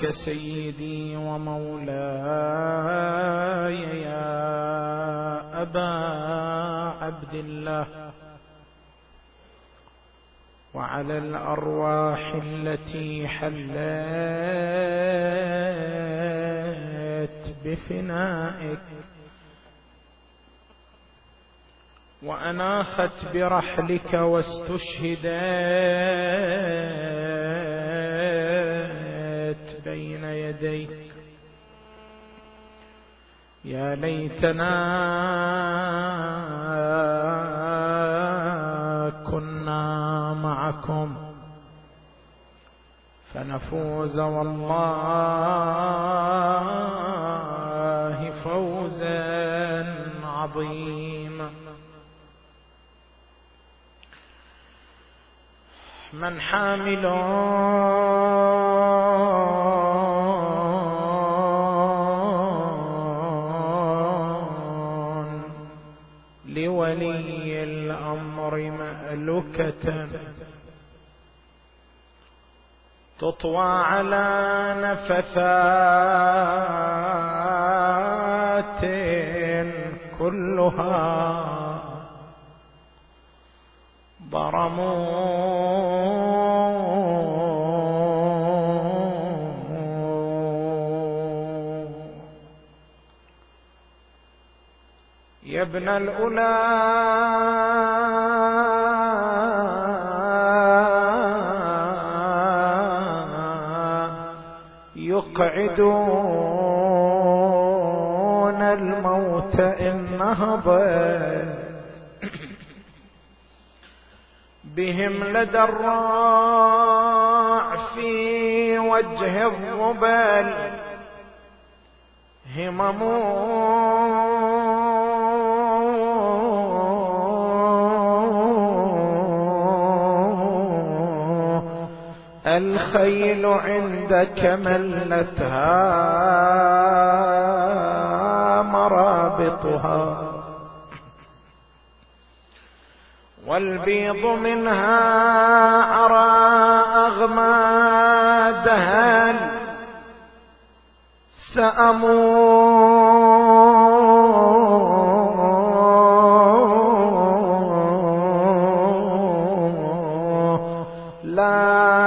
منك سيدي ومولاي يا أبا عبد الله وعلى الأرواح التي حلت بفنائك وأناخت برحلك واستشهدت بين يديك. يا ليتنا كنا معكم. فنفوز والله فوزا عظيما. من حامل. لولي الأمر مالكه تطوى على نفثات كلها. ضرموا ابن الأولى. يقعدون الموت إن نهضت بهم لدى الراع في وجه الضبل همم الخيل عندك ملتها مرابطها. والبيض منها أرى أغمادها. سأمو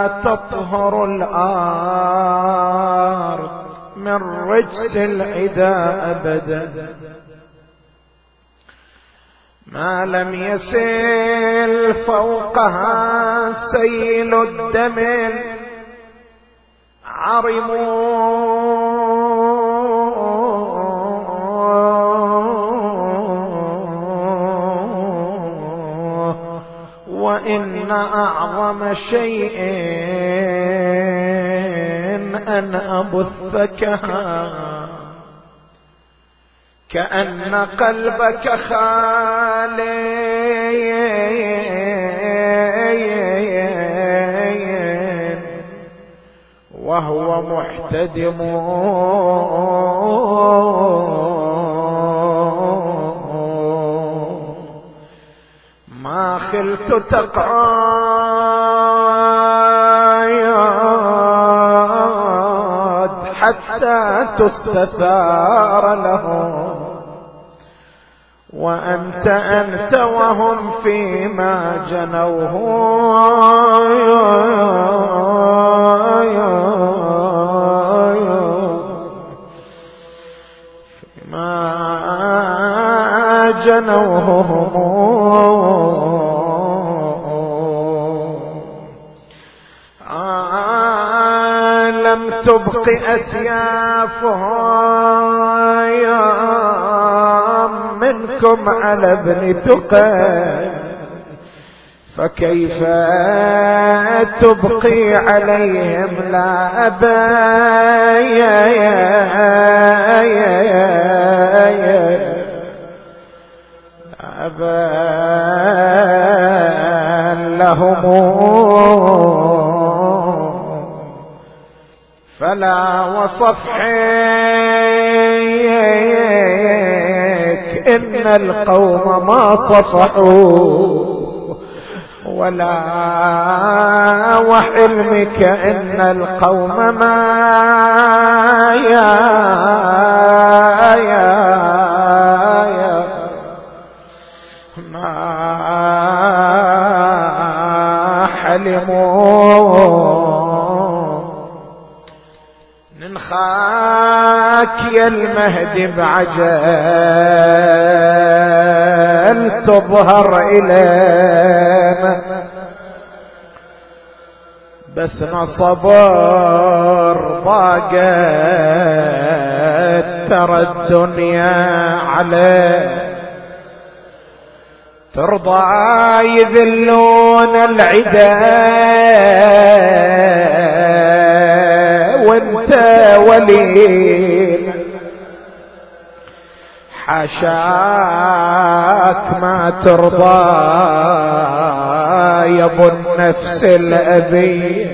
تطهر الأرض من رجس العدا أبدا. ما لم يسل فوقها سيل الدم عرموا وإن أعظم شيء أن أبثكها كأن قلبك خالي. وهو محتدم. ما خلت تقايد حتى تستثار لهم. وأنت أنت وهم فيما جنوه. فيما جنوه. لم تبق أسيافهم منكم على ابن تقى. فكيف تبقي عليهم لا أبا يا يا يا أبا لهم فلا وصفحك إن القوم ما صفحوا ولا وحلمك إن القوم ما يا يا يا ما حلموا. ننخاك يا المهدي بعجل تظهر إلينا. بس صبر ضاقت ترى الدنيا عليه. ترضى يذلون العدا. وانت ولي. حشاك ما ترضى يا أبو النفس الأبي.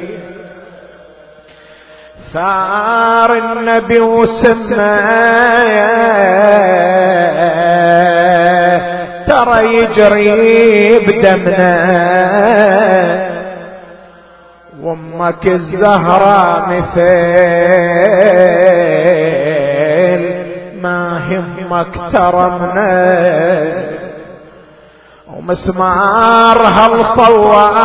ثار النبي وسمى ترى يجري بدمنا. وأمك الزهراء مثل ما همك ترمنا ومسمارها الصواب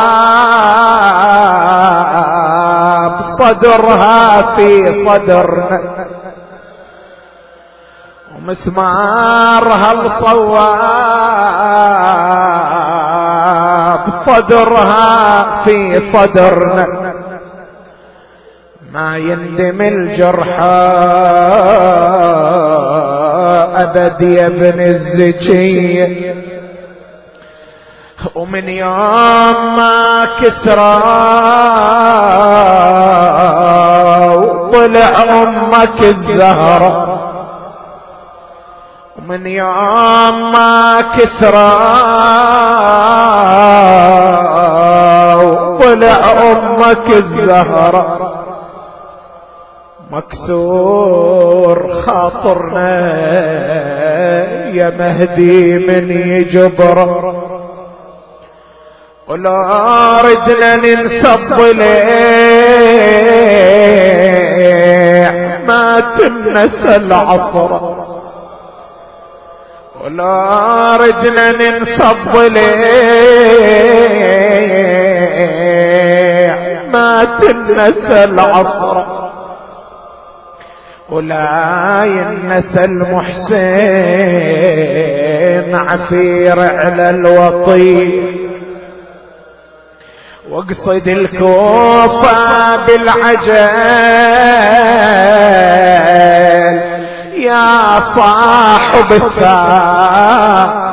صدرها في صدرنا. ومسمارها الصواب صدرها في صدرنا. ما يندم الجرحى أبد يا ابن الزكي ومن يوم ما كسرى وطلع أمك الزهرة. ومن يوم ما كسرى وطلع أمك الزهرة. مكسور خاطرنا يا مهدي من يجبر ولا ردنا ننسب ليه؟ ما تنسى العصر. ولا ردنا ننصب ليه؟ ما تنسى العصر. ولا ينسى المحسن عفير على الوطي واقصد الكوفة بالعجل يا صاحب الثار.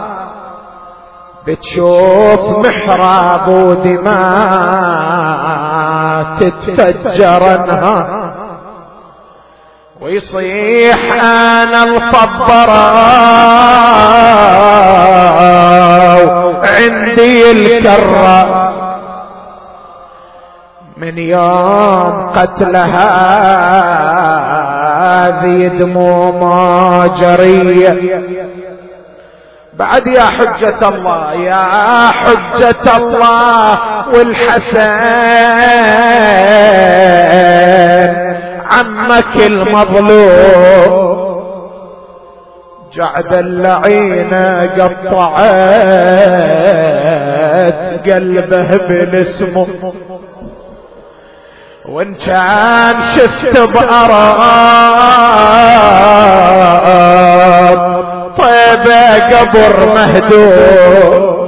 بتشوف محراب ودماء تتفجر انهار ويصيح أنا الطبرة عندي الكرة. من يوم قتلها هذه دموم جرية. بعد يا حجة الله يا حجة الله والحسن. عمك المظلوم. جعد اللعينة قطعت قلبه بالاسم. وإن كان شفت بأراب طيبة قبر مهدوم.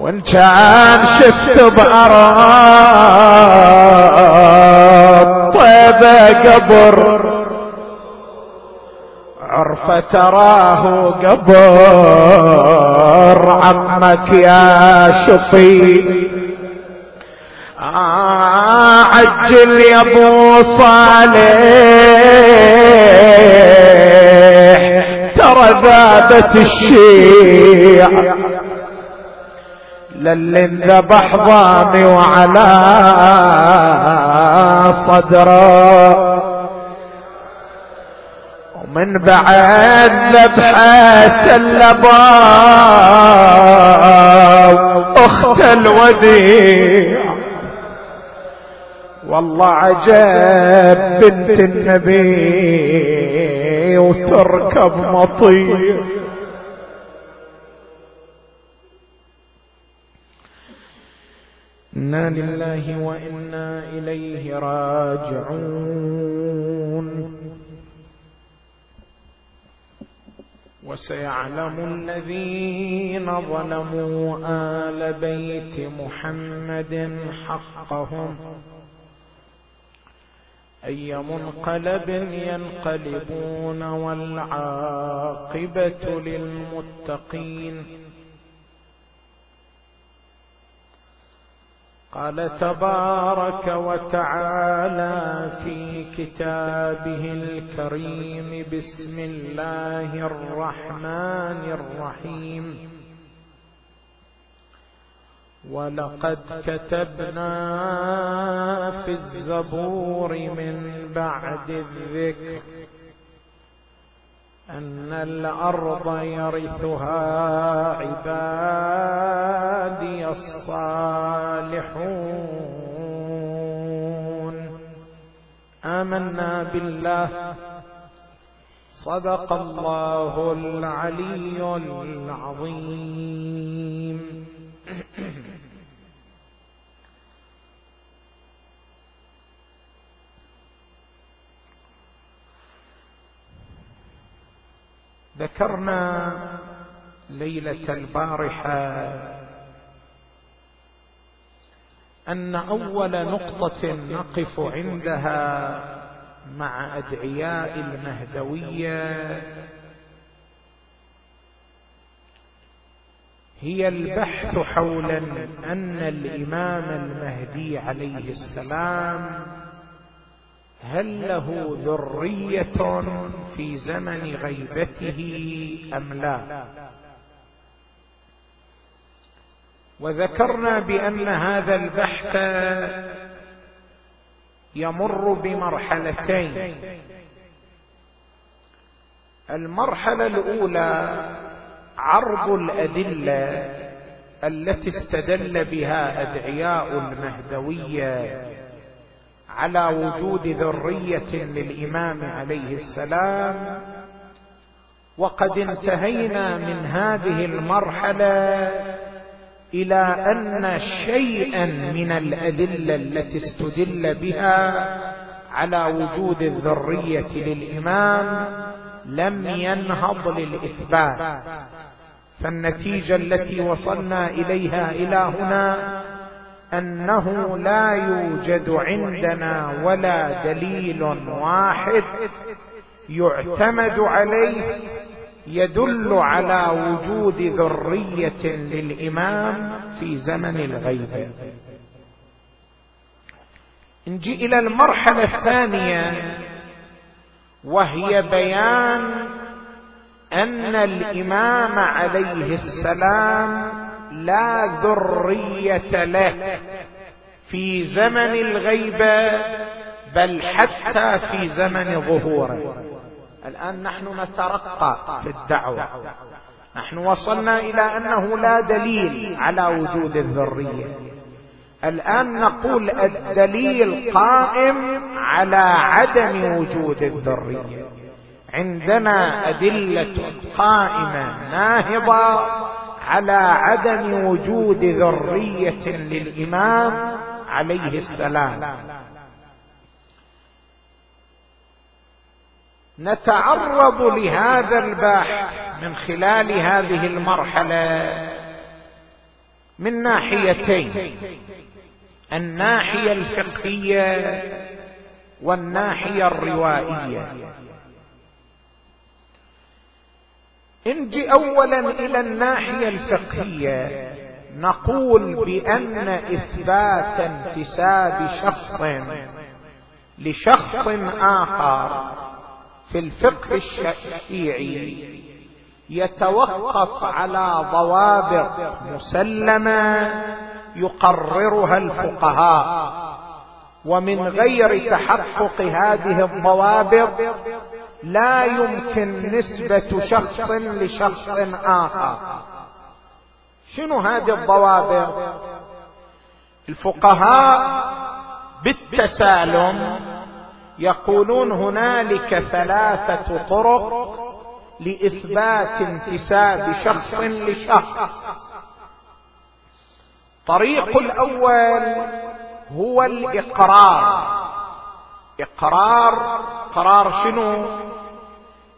وإن كان شفت بأراب طيبة قبر. عرف تراه قبر. عمك يا شفي عجل يا أبو صالح. ترى ذابت الشيع للي انذبح ضامي وعلى صدره من بعد ذبحة اللباب أخت الوديع. والله عجب بنت النبي وتركب مطير إنا لله وإنا إليه راجعون. وسيعلم الذين ظلموا آل بيت محمد حقهم. أي منقلب ينقلبون والعاقبة للمتقين. قال تبارك وتعالى في كتابه الكريم بسم الله الرحمن الرحيم. ولقد كتبنا في الزبور من بعد الذكر أن الأرض يرثها عبادي الصالحون. آمنا بالله. صدق الله العلي العظيم. ذكرنا ليلة البارحة أن أول نقطة نقف عندها مع أدعياء المهدوية هي البحث حول أن الإمام المهدي عليه السلام هل له ذرية في زمن غيبته أم لا؟ وذكرنا بأن هذا البحث يمر بمرحلتين. المرحلة الأولى عرض الأدلة التي استدل بها أدعياء المهدوية على وجود ذرية للإمام عليه السلام. وقد انتهينا من هذه المرحلة إلى أن شيئا من الأدلة التي استدل بها على وجود الذرية للإمام لم ينهض للإثبات. فالنتيجة التي وصلنا إليها إلى هنا أنه لا يوجد عندنا ولا دليل واحد يعتمد عليه يدل على وجود ذرية للإمام في زمن الغيبه نجي إلى المرحلة الثانية وهي بيان أن الإمام عليه السلام لا ذرية له في زمن الغيبه بل حتى في زمن ظهوره. الآن نحن نترقى في الدعوة. نحن وصلنا إلى أنه لا دليل على وجود الذرية. الآن نقول الدليل قائم على عدم وجود الذرية. عندنا أدلة قائمة ناهضة على عدم وجود ذرية للإمام عليه السلام. نتعرض لهذا البحث من خلال هذه المرحلة من ناحيتين الناحية الفقهية والناحية الروائية. نجي اولا إلى الناحية الفقهية. نقول بأن إثبات انتساب شخص لشخص آخر في الفقه الشيعي يتوقف على ضوابط مسلمة يقررها الفقهاء. ومن غير تحقق هذه الضوابط لا يمكن نسبة شخص لشخص آخر. شنو هذه الضوابط؟ الفقهاء بالتسالم يقولون هنالك ثلاثة طرق لإثبات انتساب شخص لشخص. الطريق الأول هو الإقرار. إقرار قرار شنو؟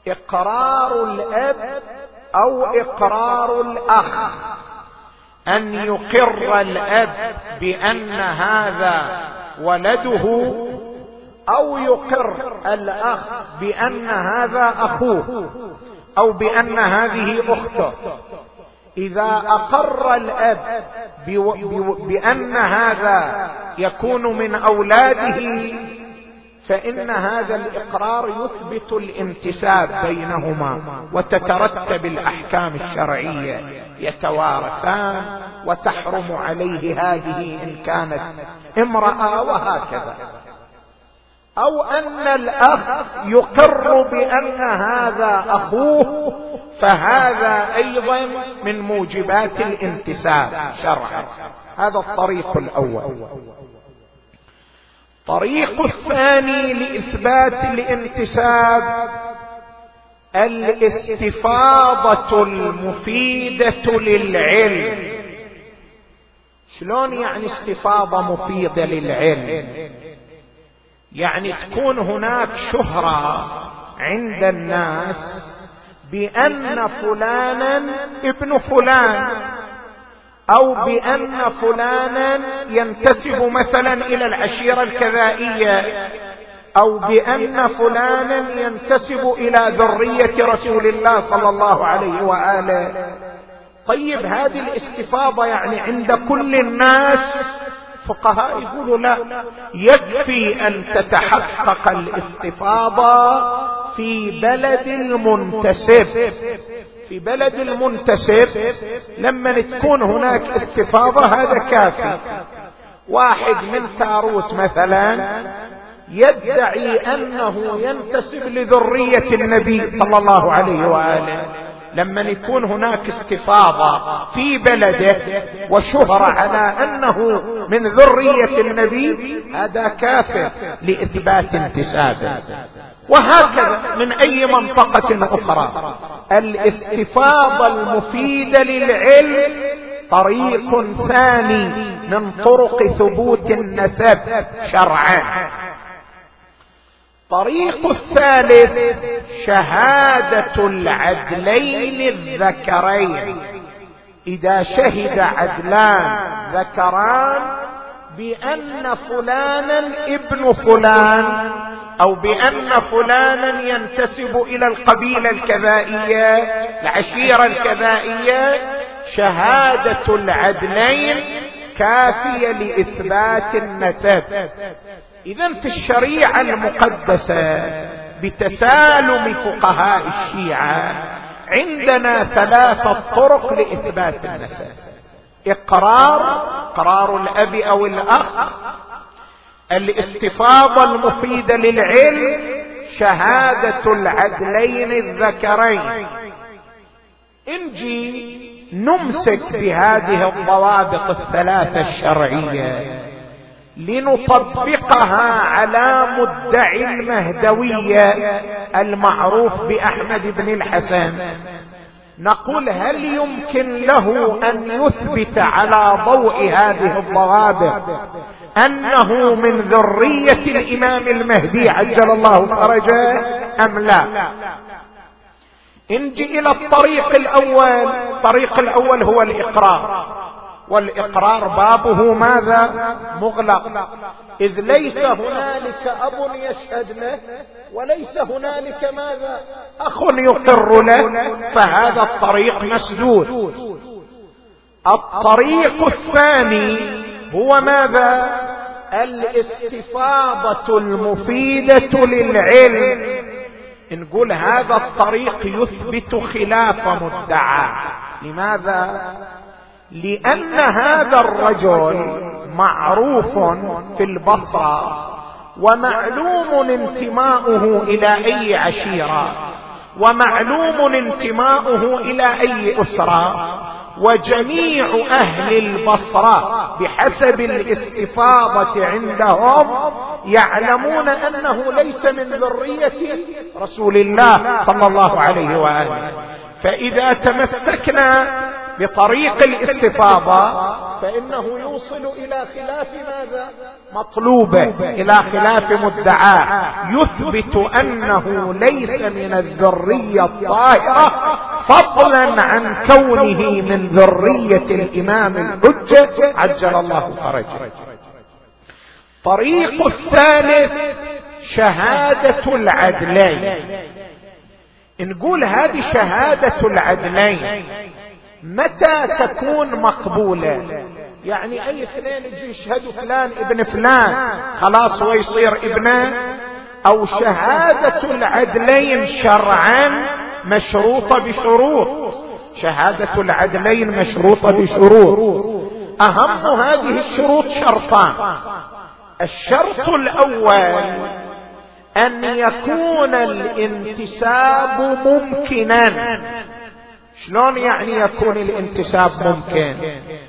إقرار الأب أو إقرار الأخ. أن يقر الأب بأن هذا ولده أو يقر الأخ بأن هذا أخوه أو بأن هذه أخته. إذا أقر الأب بأن هذا يكون من أولاده فإن هذا الإقرار يثبت الانتساب بينهما وتترتب الأحكام الشرعية يتوارثان وتحرم عليه هذه إن كانت امرأة وهكذا. أو أن الأخ يقر بأن هذا أخوه فهذا أيضا من موجبات الانتساب شرعا. هذا الطريق الأول. الطريق الثاني لإثبات الانتساب الاستفاضة المفيدة للعلم. شلون يعني استفاضة مفيدة للعلم؟ يعني تكون هناك شهرة عند الناس بأن فلانا ابن فلان. أو بأن فلانا ينتسب مثلا إلى العشيرة الكذائية أو بأن فلانا ينتسب إلى ذرية رسول الله صلى الله عليه وآله. طيب هذه الاستفاضة يعني عند كل الناس الفقهاء يقولوا لا يكفي أن تتحقق الاستفاضة في بلد المنتسب في بلد المنتسب لما تكون هناك استفاضة هذا كافي. واحد من تاروس مثلا يدعي أنه ينتسب لذرية النبي صلى الله عليه وآله. لما يكون هناك استفاضة في بلده وشهره على أنه من ذرية النبي هذا كافر لإثبات انتسابه. وهكذا من أي منطقة أخرى. الاستفاضة المفيدة للعلم طريق ثاني من طرق ثبوت النسب شرعا. الطريق الثالث شهادة العدلين الذكرين. إذا شهد عدلان ذكران بأن فلانا ابن فلان أو بأن فلانا ينتسب إلى القبيلة الكذائيه العشيرة الكذائيه شهادة العدلين كافية لإثبات النسب. إذا في الشريعة المقدسة بتسالم فقهاء الشيعة عندنا ثلاثة طرق لإثبات النسب. إقرار قرار الأب أو الأخ. الاستفاضة المفيدة للعلم شهادة العدلين الذكرين. انجي نمسك بهذه الضوابط الثلاثة الشرعية لنطبقها على مدعي المهدوية المعروف بأحمد بن الحسن. نقول هل يمكن له أن يثبت على ضوء هذه الضوابط أنه من ذرية الإمام المهدي عجل الله فرجه أم لا؟ انجي إلى الطريق الأول الطريق الأول هو الإقرار. والإقرار بابه ماذا؟ مغلق. إذ ليس هنالك أب يشهد له وليس هنالك ماذا؟ أخ يقر له فهذا الطريق مسدود. الطريق الثاني هو ماذا؟ الاستفاضة المفيدة للعلم. نقول هذا الطريق يثبت خلاف مدعى. لماذا؟ لأن هذا الرجل معروف في البصرة ومعلوم انتماؤه إلى أي عشيرة ومعلوم انتماؤه إلى أي أسرة وجميع أهل البصرة بحسب الاستفاضة عندهم يعلمون أنه ليس من ذرية رسول الله صلى الله عليه وآله. فإذا تمسكنا بطريق الاستفاضة فإنه يوصل إلى خلاف ماذا؟ مطلوبه إلى خلاف مدعاه يثبت أنه ليس من الذرية الطاهره فضلا عن كونه من ذرية الإمام الحجة. عجل الله فرجه. طريق الثالث شهادة العدلين. نقول هذه شهادة العدلين متى تكون مقبولة؟ يعني أي اثنين يجي يشهدوا فلان ابن فلان خلاص هو يصير ابنه. أو شهادة العدلين شرعا مشروطة بشروط. شهادة العدلين مشروطة بشروط. أهم هذه الشروط شرطان. الشرط الأول أن يكون الانتساب ممكنا. شلون يعني يكون الانتساب ممكن؟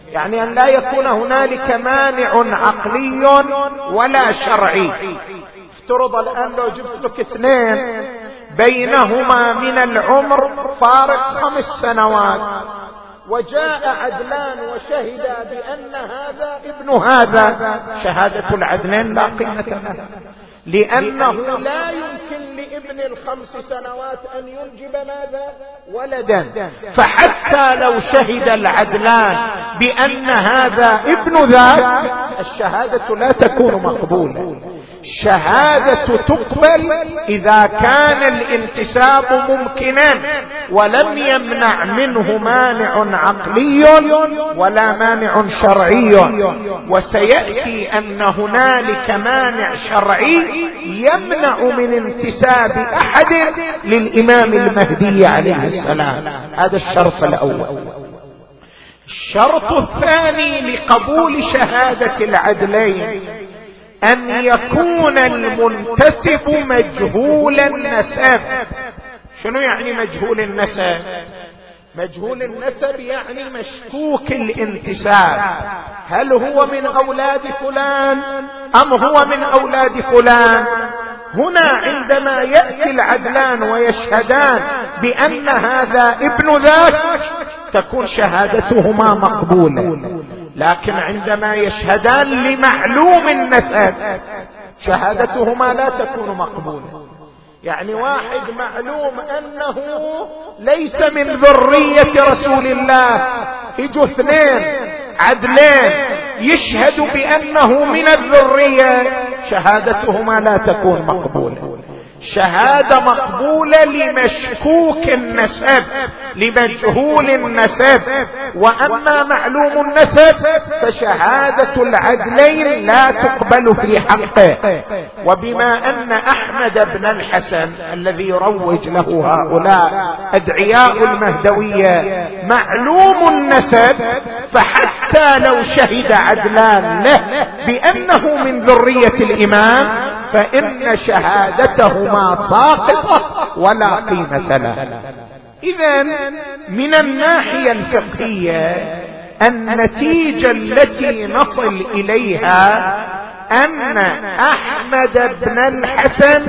يعني أن لا يكون هنالك مانع عقلي ولا شرعي. افترض الآن لو جبت لك اثنين بينهما من العمر فارق خمس سنوات. وجاء عدلان وشهد بأن هذا ابن هذا. شهادة العدلين لا قيمة لها. لأنه لا يمكن لابن الخمس سنوات أن ينجب ماذا؟ ولدا. فحتى لو شهد العدلان بأن هذا ابن ذاك الشهادة لا تكون مقبولة. الشهادة تقبل إذا كان الانتساب ممكنا ولم يمنع منه مانع عقلي ولا مانع شرعي. وسيأتي أن هنالك مانع شرعي يمنع من انتساب أحد للإمام المهدي عليه السلام. هذا الشرط الأول. الشرط الثاني لقبول شهادة العدلين. أن يكون المنتسب مجهول النسب. شنو يعني مجهول النسب؟ مجهول النسب يعني مشكوك الانتساب. هل هو من أولاد فلان أم هو من أولاد فلان؟ هنا عندما يأتي العدلان ويشهدان بأن هذا ابن ذاك تكون شهادتهما مقبولة. لكن عندما يشهدان لمعلوم النسب شهادتهما لا تكون مقبولة. يعني واحد معلوم أنه ليس من ذرية رسول الله يجوا اثنين عدلين يشهد بأنه من الذرية شهادتهما لا تكون مقبولة. شهادة مقبولة لمشكوك النسب لمجهول النسب. وأما معلوم النسب فشهادة العدلين لا تقبل في حقه. وبما أن أحمد بن الحسن الذي يروج له هؤلاء أدعياء المهدوية معلوم النسب فحتى لو شهد عدلان له بأنه من ذرية الإمام فإن شهادتهما ساقطه ولا قيمة لها اذا من الناحية الفقهية النتيجة التي نصل إليها أن أحمد بن الحسن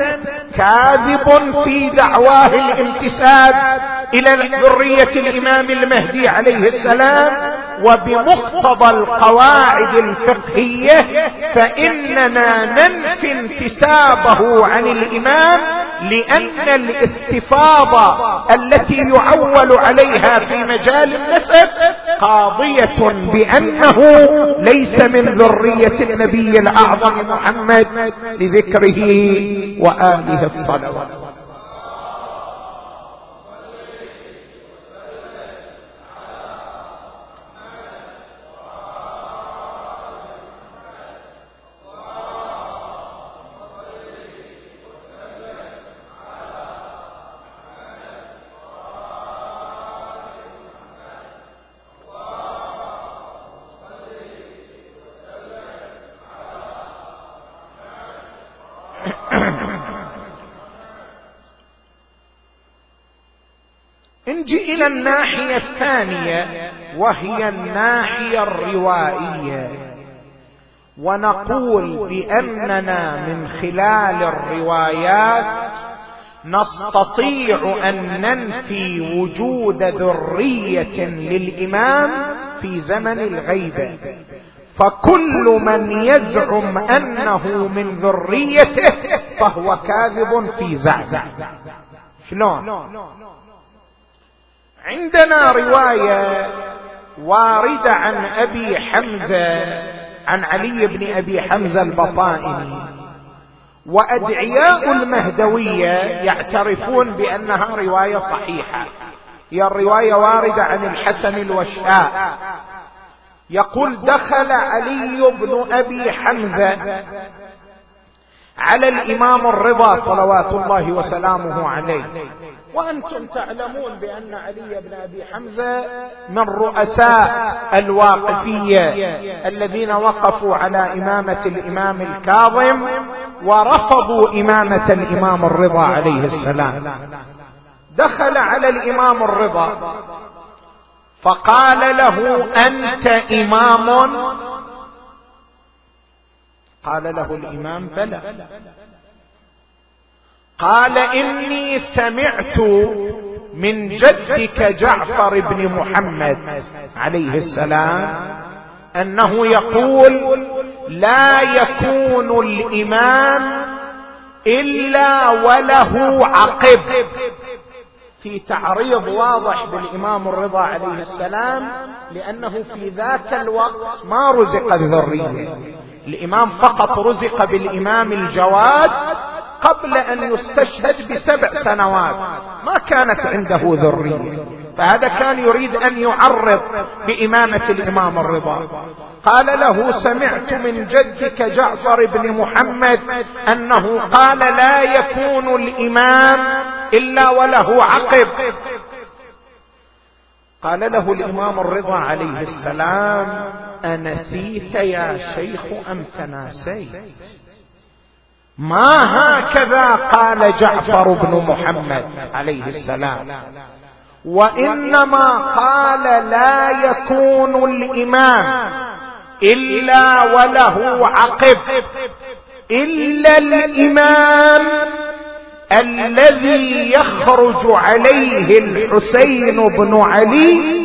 كاذب في دعواه الانتساب إلى ذريه الإمام المهدي عليه السلام وبمقتضى القواعد الفقهية فإننا ننفي انتسابه عن الإمام لأن الاستفاضة التي يعول عليها في مجال النسب قاضية بأنه ليس من ذرية النبي الأعظم محمد لذكره وآله الصلوات. نجي إلى الناحية الثانية وهي الناحية الروائية. ونقول بأننا من خلال الروايات نستطيع أن ننفي وجود ذرية للإمام في زمن الغيبة. فكل من يزعم أنه من ذريته فهو كاذب في زعمه. شلون؟ عندنا رواية واردة عن أبي حمزة عن علي بن أبي حمزة البطائني. وأدعياء المهدوية يعترفون بأنها رواية صحيحة. هي الرواية واردة عن الحسن الوشاء. يقول دخل علي بن أبي حمزة على الإمام الرضا صلوات الله وسلامه عليه. وأنتم تعلمون بأن علي بن أبي حمزة من رؤساء الواقفية الذين وقفوا على إمامة الإمام الكاظم ورفضوا إمامة الإمام الرضا عليه السلام. دخل على الإمام الرضا فقال له أنت إمام قال له الإمام بلى. قال إني سمعت من جدك جعفر بن محمد عليه السلام أنه يقول لا يكون الإمام إلا وله عقب. في تعريض واضح بالامام الرضا عليه السلام لأنه في ذاك الوقت ما رزق الذريه الإمام فقط رزق بالإمام الجواد قبل أن يستشهد بسبع سنوات. ما كانت عنده ذرية. فهذا كان يريد أن يعرض بإمامة الإمام الرضا. قال له سمعت من جدك جعفر بن محمد أنه قال لا يكون الإمام إلا وله عقب. قال له الإمام الرضا عليه السلام أنسيت يا شيخ أم تناسيت؟ ما هكذا قال جعفر بن محمد عليه السلام. وإنما قال لا يكون الإمام إلا وله عقب إلا الإمام الذي يخرج عليه الحسين بن علي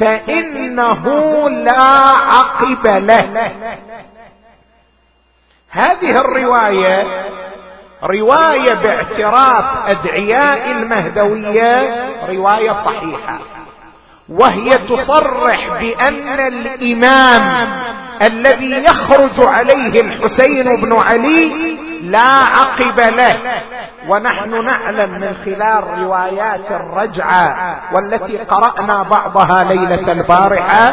فإنه لا عقب له. هذه الرواية رواية باعتراف أدعياء المهدوية رواية صحيحة. وهي تصرح بأن الإمام الذي يخرج عليه الحسين بن علي لا عقب له. ونحن نعلم من خلال روايات الرجعة والتي قرأنا بعضها ليلة البارحة.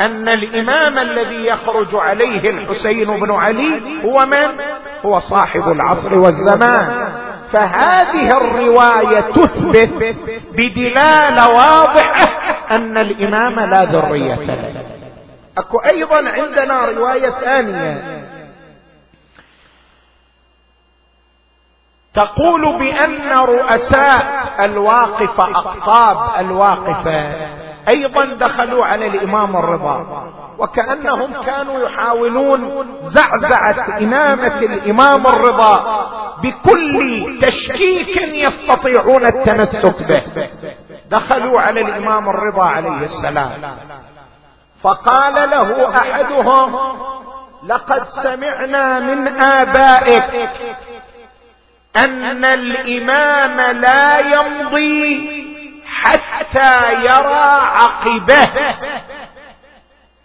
أن الإمام الذي يخرج عليه الحسين بن علي هو من؟ هو صاحب العصر والزمان. فهذه الرواية تثبت بدلالة واضحة أن الإمام لا ذرية له. أكو أيضا عندنا رواية ثانية. تقول بأن رؤساء الواقفه أقطاب الواقفة أيضا دخلوا على الإمام الرضا وكأنهم كانوا يحاولون زعزعة إمامة الإمام الرضا بكل تشكيك يستطيعون التمسك به. دخلوا على الإمام الرضا عليه السلام. فقال له أحدهم لقد سمعنا من آبائك أن الإمام لا يمضي حتى يرى عقبه.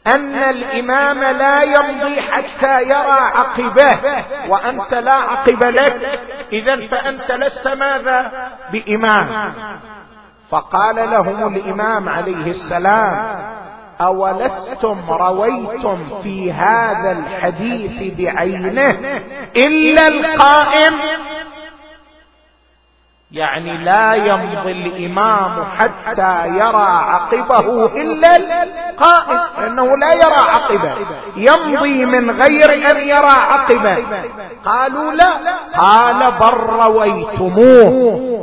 أن الإمام لا يمضي حتى يرى عقبه. وأنت لا عقب لك. اذا فأنت لست ماذا؟ بإمام. فقال لهم الإمام عليه السلام أولستم رويتم في هذا الحديث بعينه إلا القائم؟ يعني لا يمضي الإمام حتى يرى عقبه إلا القائم لأنه لا يرى عقبة. يمضي من غير أن يرى عقبة. قالوا لا. قال بل رويتموه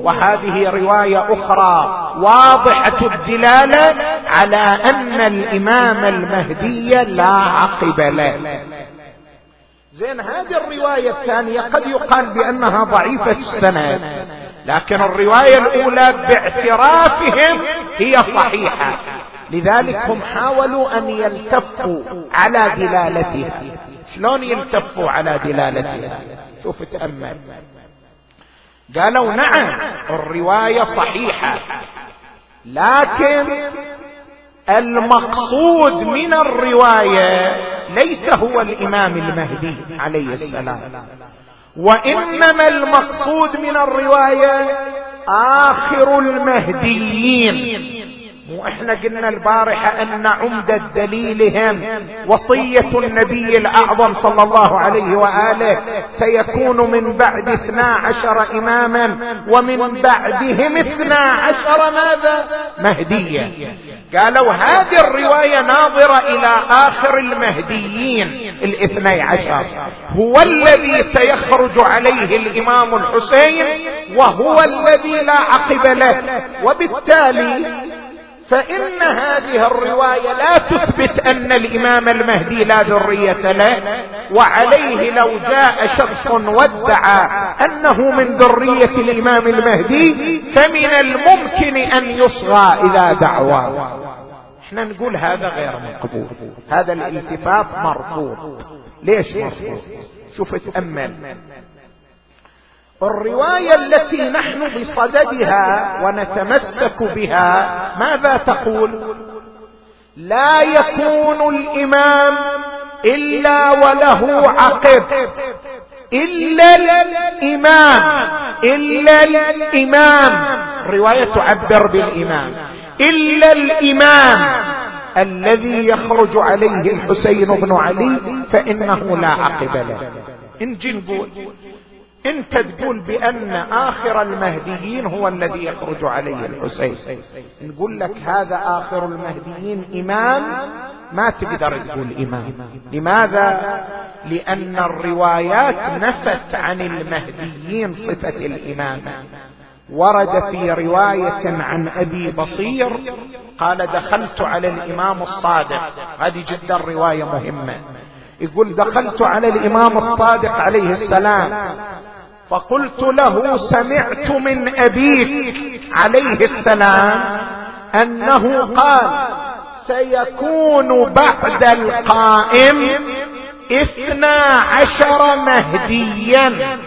وهذه رواية أخرى واضحة الدلالة على أن الإمام المهدي لا عقب له. زين هذه الرواية الثانية قد يقال بأنها ضعيفة السند. لكن الرواية الأولى باعترافهم هي صحيحة. لذلك هم حاولوا أن يلتفوا على دلالتها. شلون يلتفوا على دلالتها؟ شوف تأمل. قالوا نعم الرواية صحيحة. لكن المقصود من الرواية ليس هو الإمام المهدي عليه السلام. وإنما المقصود من الرواية آخر المهديين. وإحنا قلنا البارحة أن عمدة دليلهم وصية النبي الأعظم صلى الله عليه وآله سيكون من بعد اثنا عشر إماما ومن بعدهم اثنا عشر ماذا؟ مهديا. قالوا هذه الرواية ناظرة إلى آخر المهديين الاثني عشر. هو الذي سيخرج عليه الإمام الحسين وهو الذي لا عقب له. وبالتالي فإن هذه الرواية لا تثبت أن الإمام المهدي لا ذرية له وعليه لو جاء شخص وادعى أنه من ذرية الإمام المهدي فمن الممكن أن يصغى إلى دعوى إحنا نقول هذا غير مقبول. هذا الالتفاف مرفوض. ليش مرفوض؟ شوف تأمل. الرواية التي نحن بصددها ونتمسك بها ماذا تقول؟ لا يكون الإمام إلا وله عقب إلا الإمام إلا الإمام. رواية تعبر بالإمام. إلا الإمام الذي يخرج عليه الحسين بن علي فإنه لا عقب له. نجي نقول انت تقول بأن آخر المهديين هو الذي يخرج عليه الحسين. نقول لك هذا آخر المهديين إمام؟ ما تقدر تقول إمام. لماذا؟ لأن الروايات نفت عن المهديين صفة الامامه ورد في رواية عن أبي بصير قال دخلت على الإمام الصادق. هذه جدا رواية مهمة. يقول دخلت على الإمام الصادق عليه السلام. فقلت له سمعت من أبيك عليه السلام أنه قال سيكون بعد القائم اثنا عشر مهديا.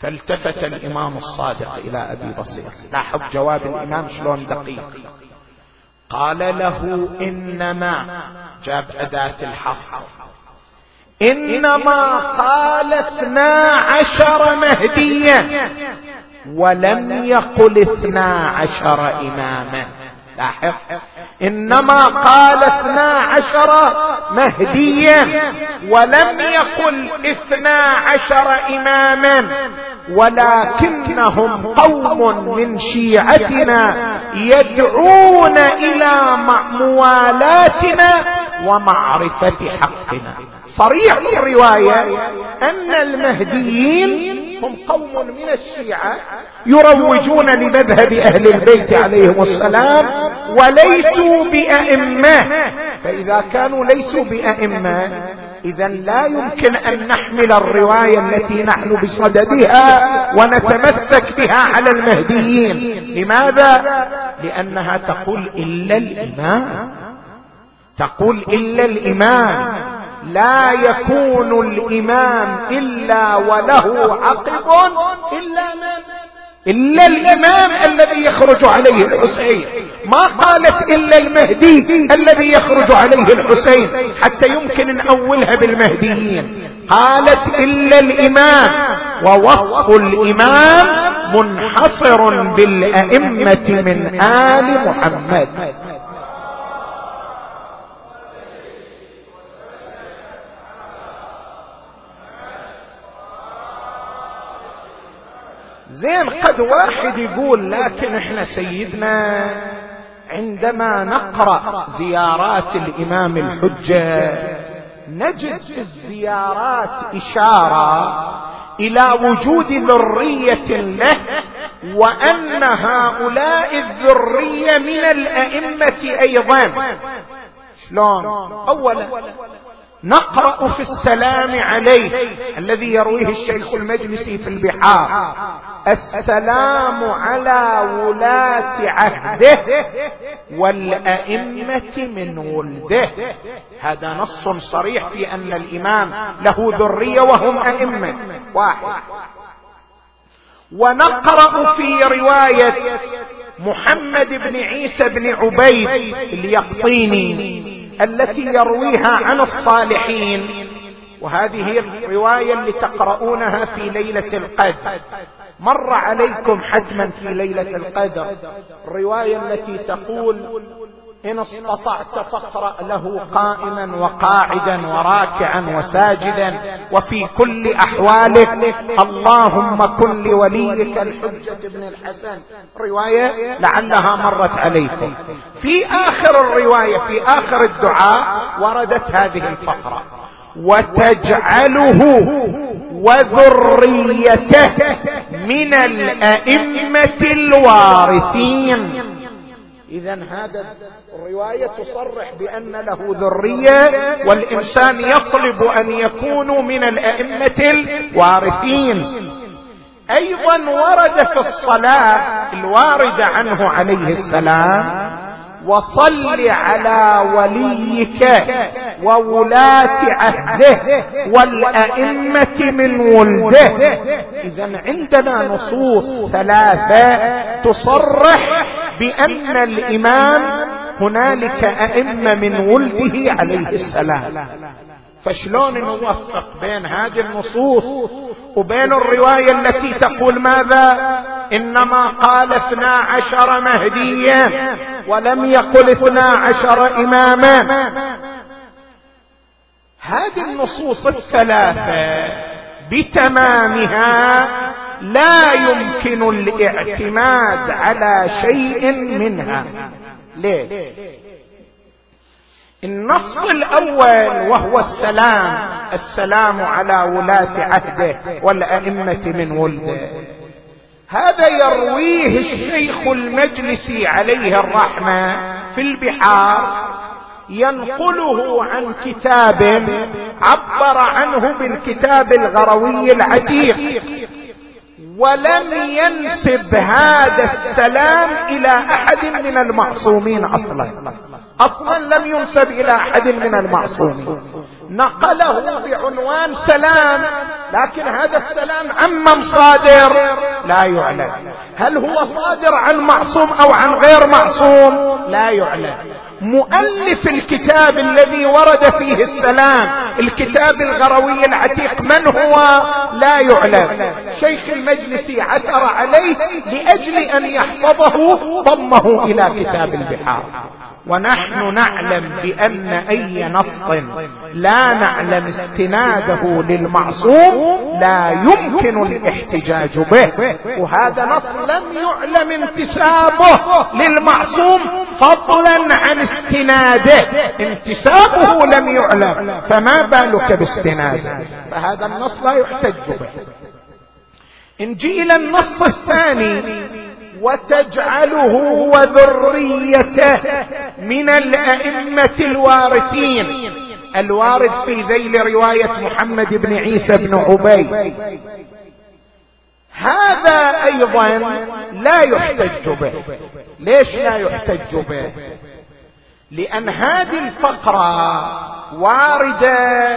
فالتفت الإمام الصادق إلى أبي بصير. لاحظ جواب الإمام شلون دقيق. قال له إنما جاب أداة الحصر إنما قال اثنا عشر مهديا ولم يقل اثنا عشر إماما. لاحظ. إنما قال اثنا عشر مهديا ولم يقل اثنا عشر إماما. ولكنهم قوم من شيعتنا يدعون إلى موالاتنا ومعرفة حقنا. صريح في الرواية أن المهديين هم قوم من الشيعة يروجون لمذهب أهل البيت عليهم السلام وليسوا بأئمة. فإذا كانوا ليسوا بأئمة إذا لا يمكن أن نحمل الرواية التي نحن بصددها ونتمسك بها على المهديين. لماذا؟ لأنها تقول إلا الإمام. تقول إلا الامام لا يكون الامام إلا وله عقب إلا من إلا الإمام الذي يخرج عليه الحسين. ما قالت إلا المهدي الذي يخرج عليه الحسين. حتى يمكن نأولها بالمهديين. قالت إلا الإمام ووصف الإمام منحصر بالأئمة من آل محمد. زين قد واحد يقول لكن إحنا سيدنا عندما نقرأ زيارات الإمام الحجة نجد في الزيارات إشارة إلى وجود ذرية له وأن هؤلاء الذرية من الأئمة أيضا. شلون؟ اولا نقرأ في السلام عليه الذي يرويه الشيخ المجلسي في البحار. السلام على ولاة عهده والأئمة من ولده. هذا نص صريح في أن الإمام له ذرية وهم أئمة. واحد. ونقرأ في رواية محمد بن عيسى بن عبيد اليقطيني. التي يرويها عن الصالحين. وهذه هي الرواية اللي تقرؤونها في ليلة القدر. مر عليكم حتما في ليلة القدر. الرواية التي تقول إن استطعت فاقرأ له قائما وقاعدا وراكعا وساجدا وفي كل أحوالك اللهم كن لوليك الحجة بن الحسن. رواية لعلها مرت عليكم. في آخر الرواية في آخر الدعاء وردت هذه الفقرة. وتجعله وذريته من الأئمة الوارثين. اذا هذا الرواية تصرح بأن له ذرية والإنسان يطلب أن يكونوا من الأئمة الوارثين. أيضا ورد في الصلاة الوارده عنه عليه السلام وصل على وليك وولاة عهده والأئمة من ولده. إذا عندنا نصوص ثلاثة تصرح بأن الإمام هنالك أئمة من ولده عليه السلام. فشلون نوفق بين هذه النصوص وبين الرواية التي تقول ماذا؟ إنما قال اثنا عشر مهديا ولم يقل اثنا عشر إماما. هذه النصوص الثلاثة بتمامها لا يمكن الاعتماد على شيء منها. ليه النص الأول وهو السلام السلام على ولاة عهده والأئمة من ولده. هذا يرويه الشيخ المجلسي عليه الرحمة في البحار. ينقله عن كتاب عبر عنه بالكتاب الغروي العتيق. ولم ينسب هذا السلام إلى أحد من المعصومين أصلا. أصلا لم ينسب إلى أحد من المعصومين. نقله بعنوان سلام. لكن هذا السلام عمن صادر. لا يعلم. هل هو صادر عن معصوم أو عن غير معصوم؟ لا يعلم. مؤلف الكتاب الذي ورد فيه السلام الكتاب الغروي العتيق من هو؟ لا يعلم. شيخ المجلس عثر عليه لأجل أن يحفظه ضمه إلى كتاب البحار. ونحن نعلم بأن أي نص لا نعلم استناده للمعصوم لا يمكن الاحتجاج به. وهذا نص لم يعلم انتسابه للمعصوم فضلا عن استناده. انتسابه لم يعلم فما بالك باستناده؟ فهذا النص لا يحتج به. نجي إلى النص الثاني وتجعله وذريته من الأئمة الوارثين. الوارد في ذيل رواية محمد بن عيسى بن عبيد. هذا أيضا لا يحتج به. ليش لا يحتج به؟ لأن هذه الفقرة واردة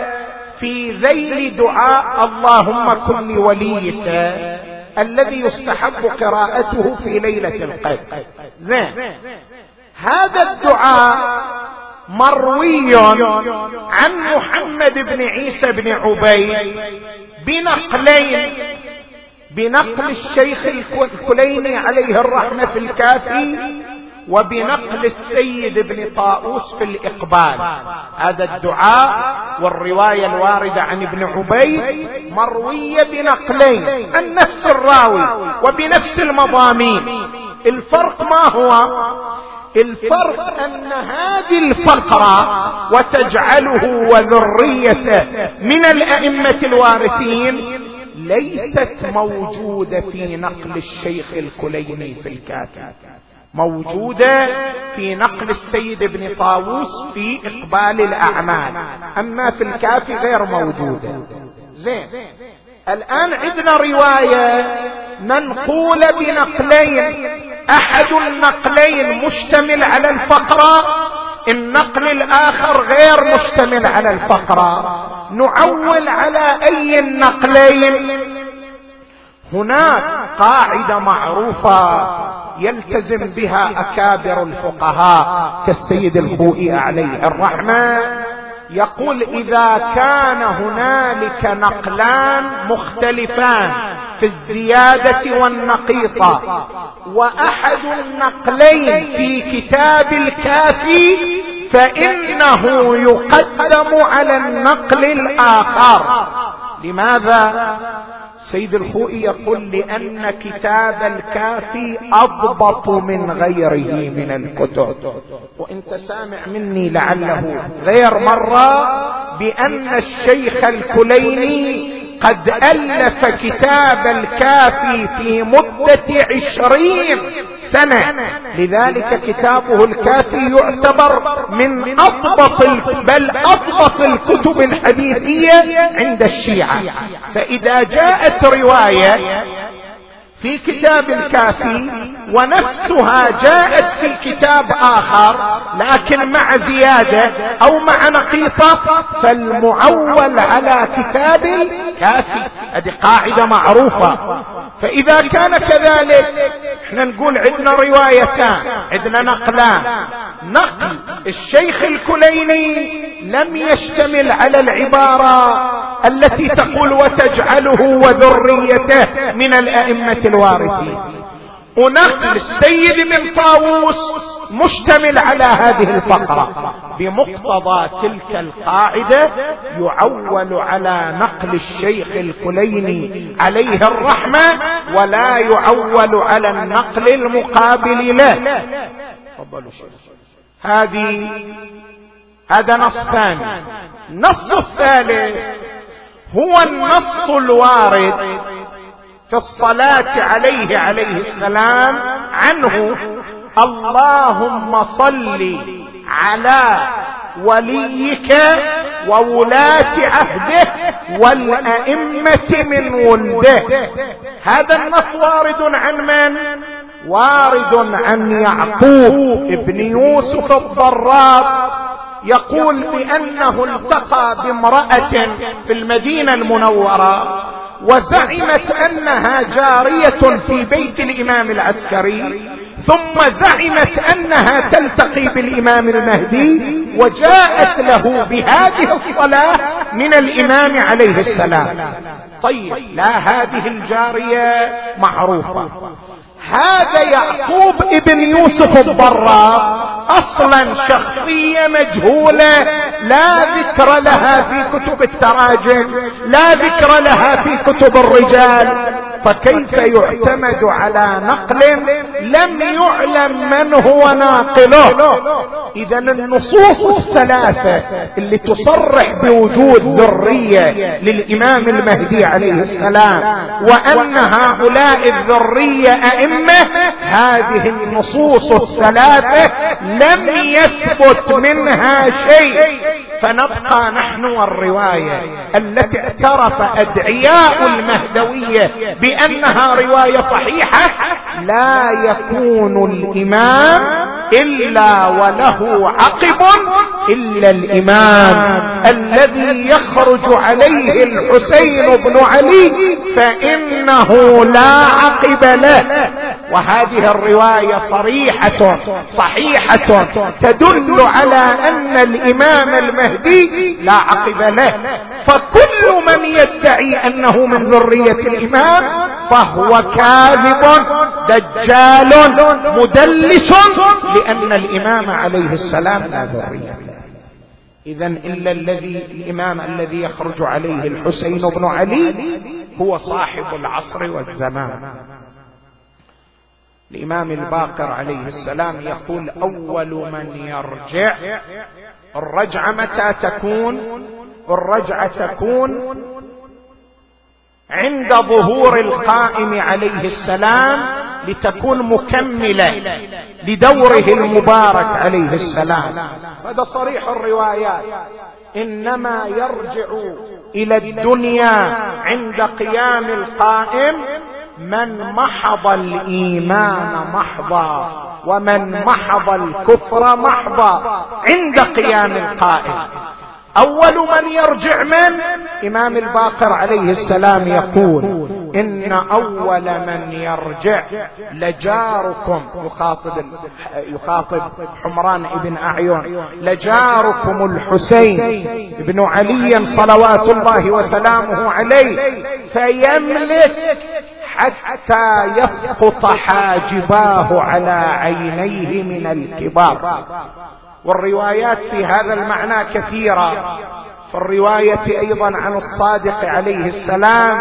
في ذيل دعاء اللهم كن لوليك الذي يستحب قراءته في ليلة القدر. زين. هذا الدعاء مروي عن محمد بن عيسى بن عبيد بنقلين بنقل الشيخ الكليني عليه الرحمة في الكافي وبنقل السيد ابن طاووس في الإقبال. هذا الدعاء والرواية الواردة عن ابن عبيد مروية بنقلين النفس الراوي وبنفس المضامين. الفرق ما هو؟ الفرق أن هذه الفقرة وتجعله وذريته من الأئمة الوارثين ليست موجودة في نقل الشيخ الكليني في الكافي موجودة في نقل السيد ابن طاووس في إقبال الأعمال. أما في الكافي غير موجودة. زين. الآن عندنا رواية منقولة بنقلين أحد النقلين مشتمل على الفقرة النقل الآخر غير مشتمل على الفقرة نعول على أي النقلين هناك قاعدة معروفة يلتزم بها أكابر الفقهاء كالسيد الخوئي عليه الرحمة. يقول إذا كان هنالك نقلان مختلفان في الزيادة والنقيصة وأحد النقلين في كتاب الكافي فإنه يقدم على النقل الآخر. لماذا؟ سيد الخوئي يقول لأن كتاب الكافي أضبط من غيره من الكتب. وانت سامع مني لعله غير مرة بأن الشيخ الكليني قد ألف كتاب الكافي في مدة عشرين سنة. لذلك كتابه الكافي يعتبر من أضبط بل أضبط الكتب الحديثية عند الشيعة. فإذا جاءت رواية في كتاب الكافي ونفسها جاءت في كتاب آخر لكن مع زيادة أو مع نقيصة فالمعول على كتاب الكافي. هذه قاعدة معروفة. فإذا كان كذلك إحنا نقول عندنا روايتان عندنا نقلان. نقل الشيخ الكليني لم يشتمل على العبارة التي تقول وتجعله وذريته من الأئمة الوارثين. ونقل السيد من طاووس مشتمل على هذه الفقرة. بمقتضى تلك القاعدة يعول على نقل الشيخ الكليني عليه الرحمة ولا يعول على النقل المقابل له. هذه هذا نص ثاني. النص الثالث هو النص الوارد. في الصلاة عليه عليه السلام عنه اللهم صل على وليك وولاة عهده والأئمة من ولده. هذا النص وارد عن من؟ وارد عن يعقوب ابن يوسف الضراب يقول بأنه التقى بامرأة في المدينة المنورة. وزعمت أنها جارية في بيت الإمام العسكري ثم زعمت أنها تلتقي بالإمام المهدي وجاءت له بهذه الصلاة من الإمام عليه السلام. طيب لا هذه الجارية معروفة. هذا يعقوب ابن يوسف الضراء أصلا شخصيه مجهوله لا ذكر لها في كتب التراجم لا ذكر لها في كتب الرجال. فكيف يعتمد على نقل لم يعلم من هو ناقله؟ اذا النصوص الثلاثة اللي تصرح بوجود ذرية للإمام المهدي عليه السلام وأن هؤلاء الذرية أئمة هذه النصوص الثلاثة لم يثبت منها شيء. فنبقى نحن والرواية التي اعترف أدعياء المهدوية بانها رواية صحيحة لا يكون الإمام إلا وله عقب إلا الإمام الذي يخرج عليه الحسين بن علي فإنه لا عقب له. وهذه الرواية صريحة صحيحة تدل على أن الإمام المهدي لا عقب له. فكل من يدعي أنه من ذرية الإمام فهو كاذب دجال مدلس لأن الإمام عليه السلام لا ذرية إذا إلا الذي الإمام الذي يخرج عليه الحسين بن علي هو صاحب العصر والزمان. الإمام الباقر عليه السلام يقول أول من يرجع الرجعة متى تكون؟ الرجعة تكون عند ظهور القائم عليه السلام لتكون مكملة لدوره المبارك عليه السلام. هذا صريح الروايات. إنما يرجع إلى الدنيا عند قيام القائم من محض الإيمان محضا ومن محض الكفر محضا عند قيام القائم. أول من يرجع من؟ إمام الباقر عليه السلام يقول إن أول من يرجع لجاركم يخاطب يخاطب حمران ابن أعين لجاركم الحسين بن علي صلوات الله وسلامه عليه فيملك حتى يسقط حاجباه على عينيه من الكبار. والروايات في هذا المعنى كثيرة. في الروايه أيضا عن الصادق عليه السلام.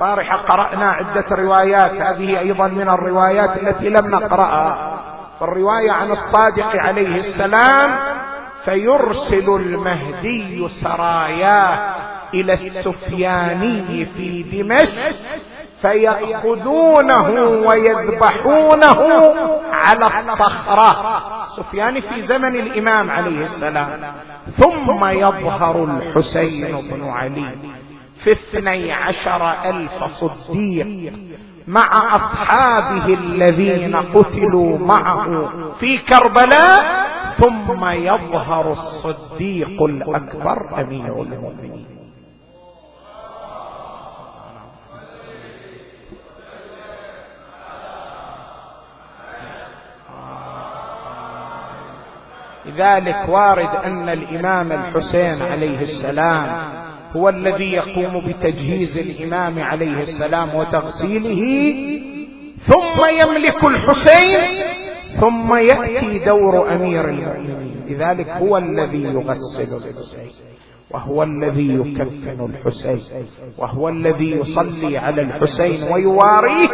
بارحة قرأنا عدة روايات. هذه أيضا من الروايات التي لم نقرأها. في الروايه عن الصادق عليه السلام فيرسل المهدي سراياه إلى السفياني في دمشق. فيأخذونه ويذبحونه على الصخرة. سفيان في زمن الإمام عليه السلام. ثم يظهر الحسين بن علي في اثني عشر ألف صديق مع أصحابه الذين قتلوا معه في كربلاء. ثم يظهر الصديق الأكبر أمير المؤمنين. لذلك وارد أن الإمام الحسين عليه السلام هو الذي يقوم بتجهيز الإمام عليه السلام وتغسيله ثم يملك الحسين ثم يأتي دور أمير المؤمنين. لذلك هو الذي يغسل الحسين وهو الذي يكفن الحسين وهو الذي يصلي على الحسين ويواريه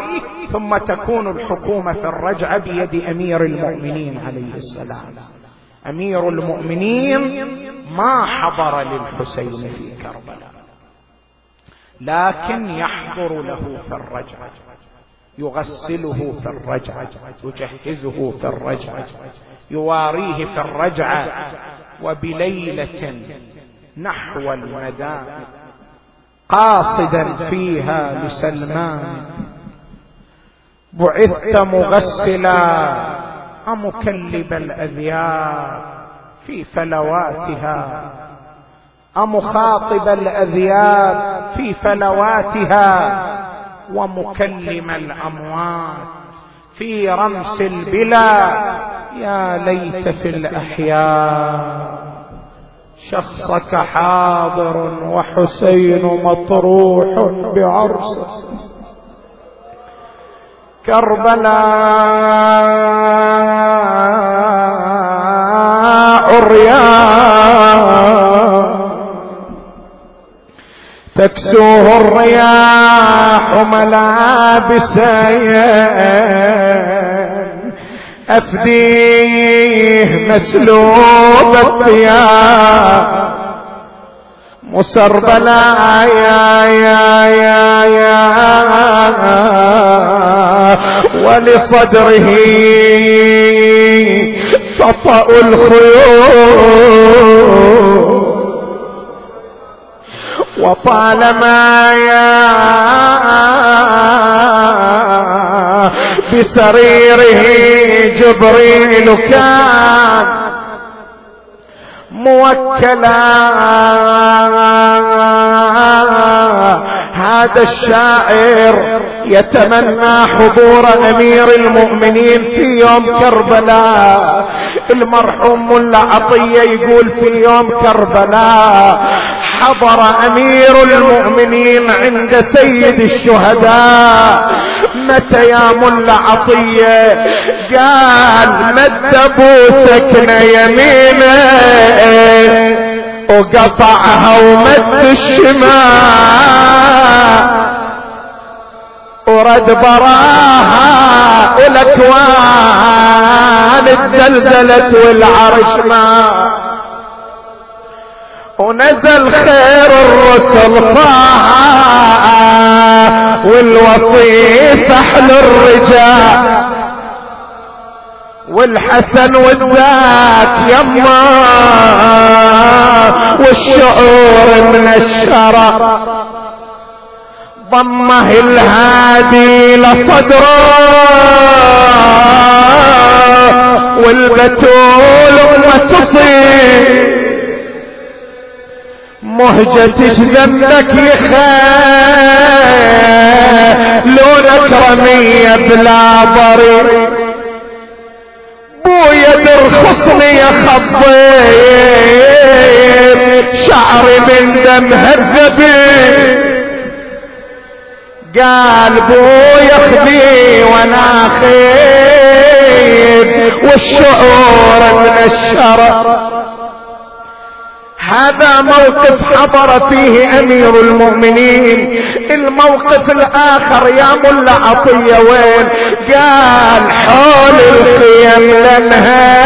ثم تكون الحكومة في الرجعة بيد أمير المؤمنين عليه السلام. أمير المؤمنين ما حضر للحسين في كربلاء لكن يحضر له في الرجعة يغسله في الرجعة يجهزه في الرجعة يواريه في الرجعة وبليلة نحو المدائن قاصدا فيها لسلمان بعثت مغسلا أمكلب الأذياب في فلواتها؟ أمخاطب الأذياب في فلواتها؟ ومكلم الأموات في رمس البلا؟ يا ليت في الأحياء شخصك حاضر وحسين مطروح بعرسه كربلاء. عريان تكسوه الرياح ملابسين. أفديه مسلوب الثياب مسربلا يا يا يا يا ولصدره تطأ الخيول. وطالما يا بسريره جبريل كان موكلا. هذا الشاعر يتمنى حضور أمير المؤمنين في يوم كربلاء. المرحوم ملا عطية يقول في يوم كربلاء حضر أمير المؤمنين عند سيد الشهداء. متى يا ملا عطية؟ قال مد بوسكنا يمينه. وقطعها ومد الشمال ورد براها والاكوان اتزلزلت والعرش ما ونزل خير الرسل طه والوصي فحل الرجال والحسن والذاك يما والشعور من الشرق ضمه الهادي لصدره والبتول تصيب مهجتش ذنبك يخيل لونك رمية بلا ضرير. يا خطيب. شعري من دم هذبي. قال بويا خذي وأنا خيب والشعور من الشرف. هذا موقف حضر فيه أمير المؤمنين. الموقف الآخر يا ملا عطية وين؟ قال حول الخيم لانها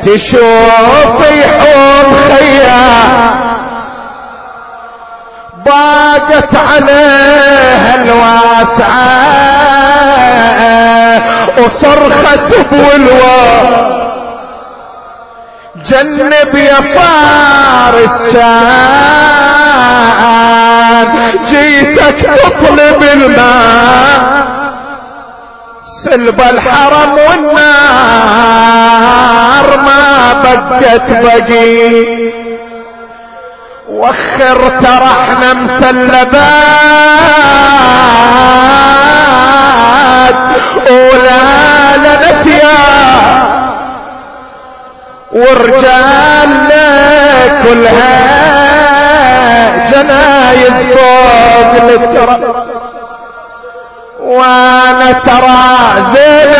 تشوف يحوم خيام ضاقت عليها الواسعة. وصرخت بولوى جنب يا فارس كان جيتك تطلب الماء سلب الحرم والنار ما بقت بقي وخر ترحنا مسلبات ورجال كلها جنايز فوق الترى وأنا ترى زين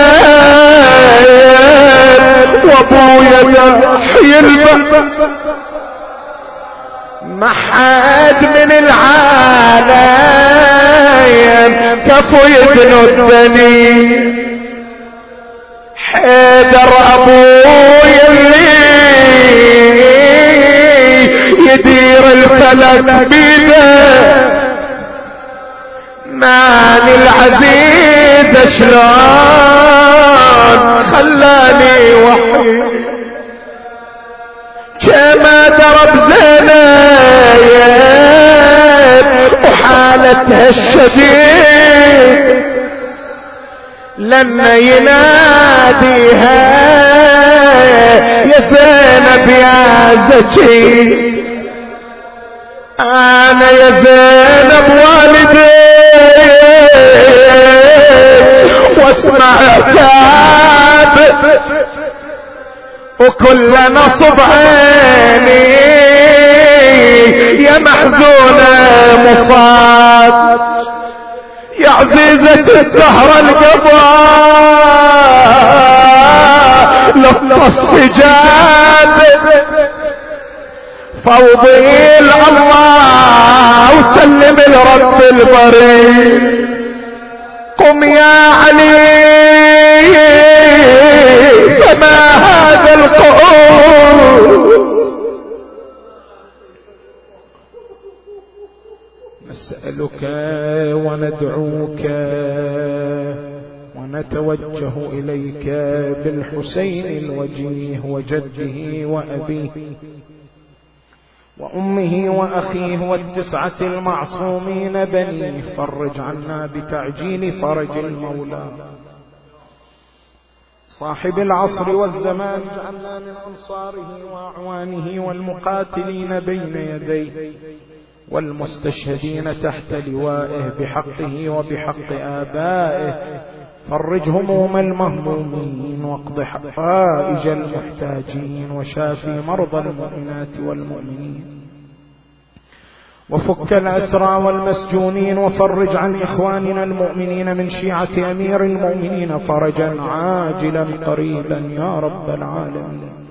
وأبويا البلد ما حد من العالم كفو يدنو حيدر أبوي اللي يدير الفلك بيده ماني العزيز شلون خلاني وحيد؟ كما درب زينب وحالتها الشديد. لما يناديها. يا زينب يا زكي. أنا يا زينب والدي. واسمع ثابت وكل نصب عيني. يا محزونة مصاب. يا عزيزة الدهر القضاء لطف السجاد فوضي الله وسلم لرب البريد. قم يا علي. فما هذا القعود؟ نسألك وندعوك ونتوجه إليك بالحسين الوجيه وجده وأبيه وأمه وأخيه والتسعة المعصومين بنيه فرج عنا بتعجيل فرج المولى. صاحب العصر والزمان جعلنا من أنصاره وأعوانه والمقاتلين بين يديه. والمستشهدين تحت لوائه بحقه وبحق آبائه. فرج هموم المهمومين واقض حوائج المحتاجين وشافي مرضى المؤمنات والمؤمنين. وفك الأسرى والمسجونين وفرج عن إخواننا المؤمنين من شيعة أمير المؤمنين فرجا عاجلا قريبا يا رب العالمين.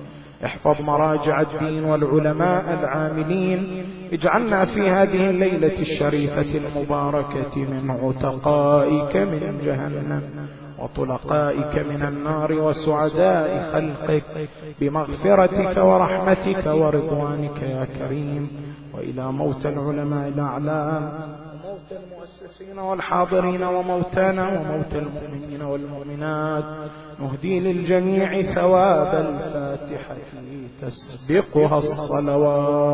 احفظ مراجع الدين والعلماء العاملين. اجعلنا في هذه الليلة الشريفة المباركة من عتقائك من جهنم وطلقائك من النار وسعداء خلقك بمغفرتك ورحمتك ورضوانك يا كريم. وإلى موت العلماء الاعلام وموت المؤسسين والحاضرين وموتانا وموت المؤمنين والمؤمنات. نهدي للجميع ثواب الفاتحة تسبقها الصلوات.